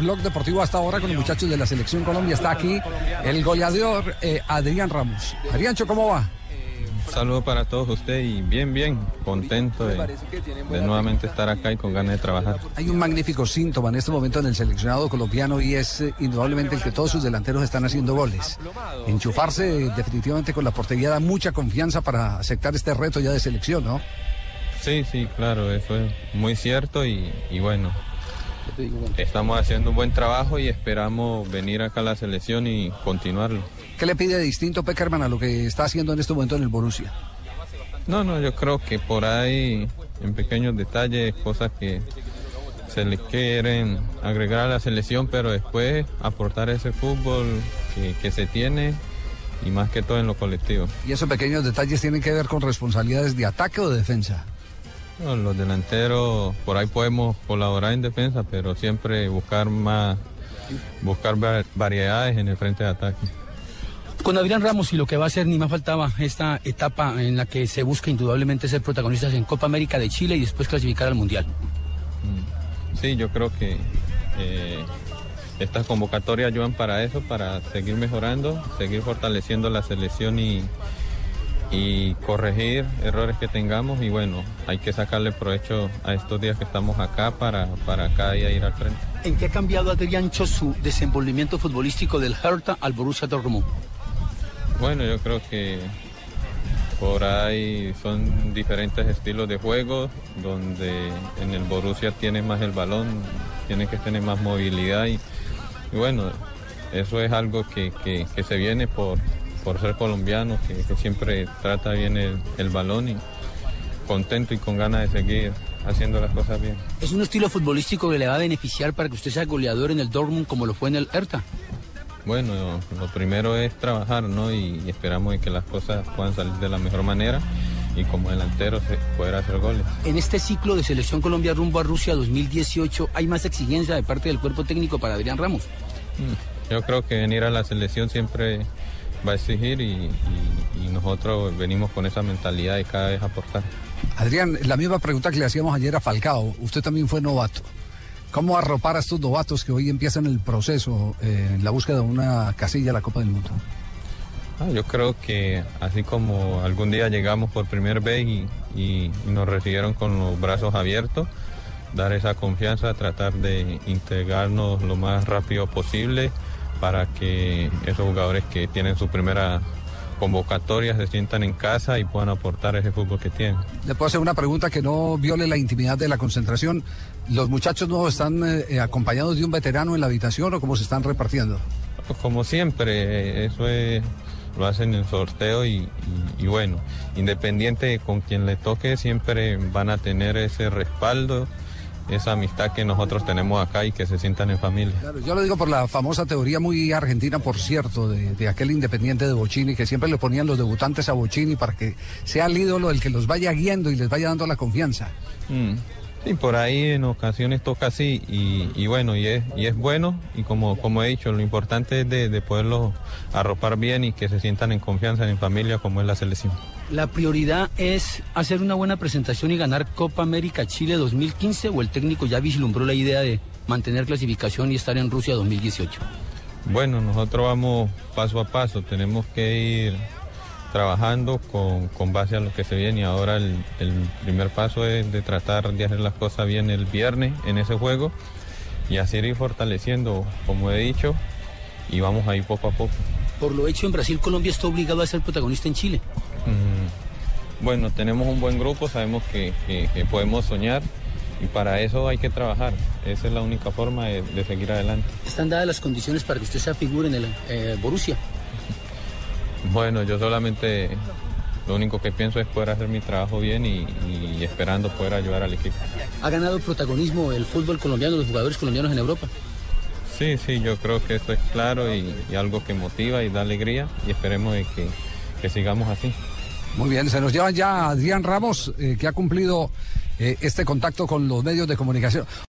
Blog Deportivo hasta ahora con los muchachos de la Selección Colombia. Está aquí el goleador eh, Adrián Ramos. Adriancho, ¿cómo va? saludo para todos ustedes y bien, bien, contento de, de, nuevamente estar acá y con ganas de trabajar. Hay un magnífico síntoma en este momento en el seleccionado colombiano y es eh, indudablemente el que todos sus delanteros están haciendo goles. Enchufarse definitivamente con la portería da mucha confianza para aceptar este reto ya de selección, ¿no? Sí, sí, claro, eso es muy cierto y, y bueno, Estamos haciendo un buen trabajo y esperamos venir acá a la selección y continuarlo. ¿Qué le pide distinto Peckerman a lo que está haciendo en este momento en el Borussia? No, no, yo creo que por ahí, en pequeños detalles, cosas que se le quieren agregar a la selección, pero después aportar ese fútbol que, que se tiene y más que todo en lo colectivo. ¿Y esos pequeños detalles tienen que ver con responsabilidades de ataque o de defensa? No, los delanteros, por ahí podemos colaborar en defensa, pero siempre buscar más, buscar variedades en el frente de ataque. Con Adrián Ramos y lo que va a ser, ni más faltaba esta etapa en la que se busca indudablemente ser protagonistas en Copa América de Chile y después clasificar al Mundial. Mm. Sí, yo creo que eh, estas convocatorias ayudan para eso, para seguir mejorando, seguir fortaleciendo la selección y, y corregir errores que tengamos y bueno, hay que sacarle provecho a estos días que estamos acá para, para cada día ir al frente. ¿En qué ha cambiado Adrián Cho su desenvolvimiento futbolístico del Hertha al Borussia Dortmund? Bueno, yo creo que por ahí son diferentes estilos de juego, donde en el Borussia tiene más el balón, tiene que tener más movilidad y, y bueno, eso es algo que, que, que se viene por, por ser colombiano, que, que siempre trata bien el, el, balón y contento y con ganas de seguir haciendo las cosas bien. ¿Es un estilo futbolístico que le va a beneficiar para que usted sea goleador en el Dortmund como lo fue en el Hertha? Bueno, lo primero es trabajar, ¿no? Y, esperamos que las cosas puedan salir de la mejor manera y como delantero poder hacer goles. En este ciclo de Selección Colombia rumbo a Rusia 2018, ¿hay más exigencia de parte del cuerpo técnico para Adrián Ramos? Yo creo que venir a la selección siempre va a exigir y, y, y, nosotros venimos con esa mentalidad de cada vez aportar. Adrián, la misma pregunta que le hacíamos ayer a Falcao, usted también fue novato. ¿Cómo arropar a estos novatos que hoy empiezan el proceso eh, en la búsqueda de una casilla a la Copa del Mundo? Ah, yo creo que así como algún día llegamos por primera vez y, y, nos recibieron con los brazos abiertos, dar esa confianza, tratar de integrarnos lo más rápido posible para que esos jugadores que tienen su primera convocatoria se sientan en casa y puedan aportar ese fútbol que tienen. Le puedo hacer una pregunta que no viole la intimidad de la concentración. ¿Los muchachos no están eh, acompañados de un veterano en la habitación o cómo se están repartiendo? Como siempre, eso es, lo hacen en sorteo y, y, y bueno, independiente con quien le toque, siempre van a tener ese respaldo esa amistad que nosotros tenemos acá y que se sientan en familia. Claro, yo lo digo por la famosa teoría muy argentina, por cierto, de, de, aquel independiente de Bocini, que siempre le ponían los debutantes a Bocini para que sea el ídolo el que los vaya guiando y les vaya dando la confianza. Mm. Sí, por ahí en ocasiones toca así y, y, bueno, y es, y es bueno y como, como he dicho, lo importante es de, de poderlos arropar bien y que se sientan en confianza en familia como es la selección. ¿La prioridad es hacer una buena presentación y ganar Copa América Chile 2015 o el técnico ya vislumbró la idea de mantener clasificación y estar en Rusia 2018? Bueno, nosotros vamos paso a paso, tenemos que ir trabajando con, con, base a lo que se viene y ahora el, el, primer paso es de tratar de hacer las cosas bien el viernes en ese juego y así ir fortaleciendo, como he dicho, y vamos ahí poco a poco. Por lo hecho en Brasil, Colombia está obligado a ser protagonista en Chile. Mm, bueno, tenemos un buen grupo, sabemos que, que, que, podemos soñar y para eso hay que trabajar. Esa es la única forma de, de seguir adelante. ¿Están dadas las condiciones para que usted sea figura en el eh, Borussia? Bueno, yo solamente lo único que pienso es poder hacer mi trabajo bien y, y, esperando poder ayudar al equipo. ¿Ha ganado protagonismo el fútbol colombiano, los jugadores colombianos en Europa? Sí, sí, yo creo que esto es claro y, y algo que motiva y da alegría y esperemos de que, que, sigamos así. Muy bien, se nos llevan ya Adrián Ramos, eh, que ha cumplido eh, este contacto con los medios de comunicación.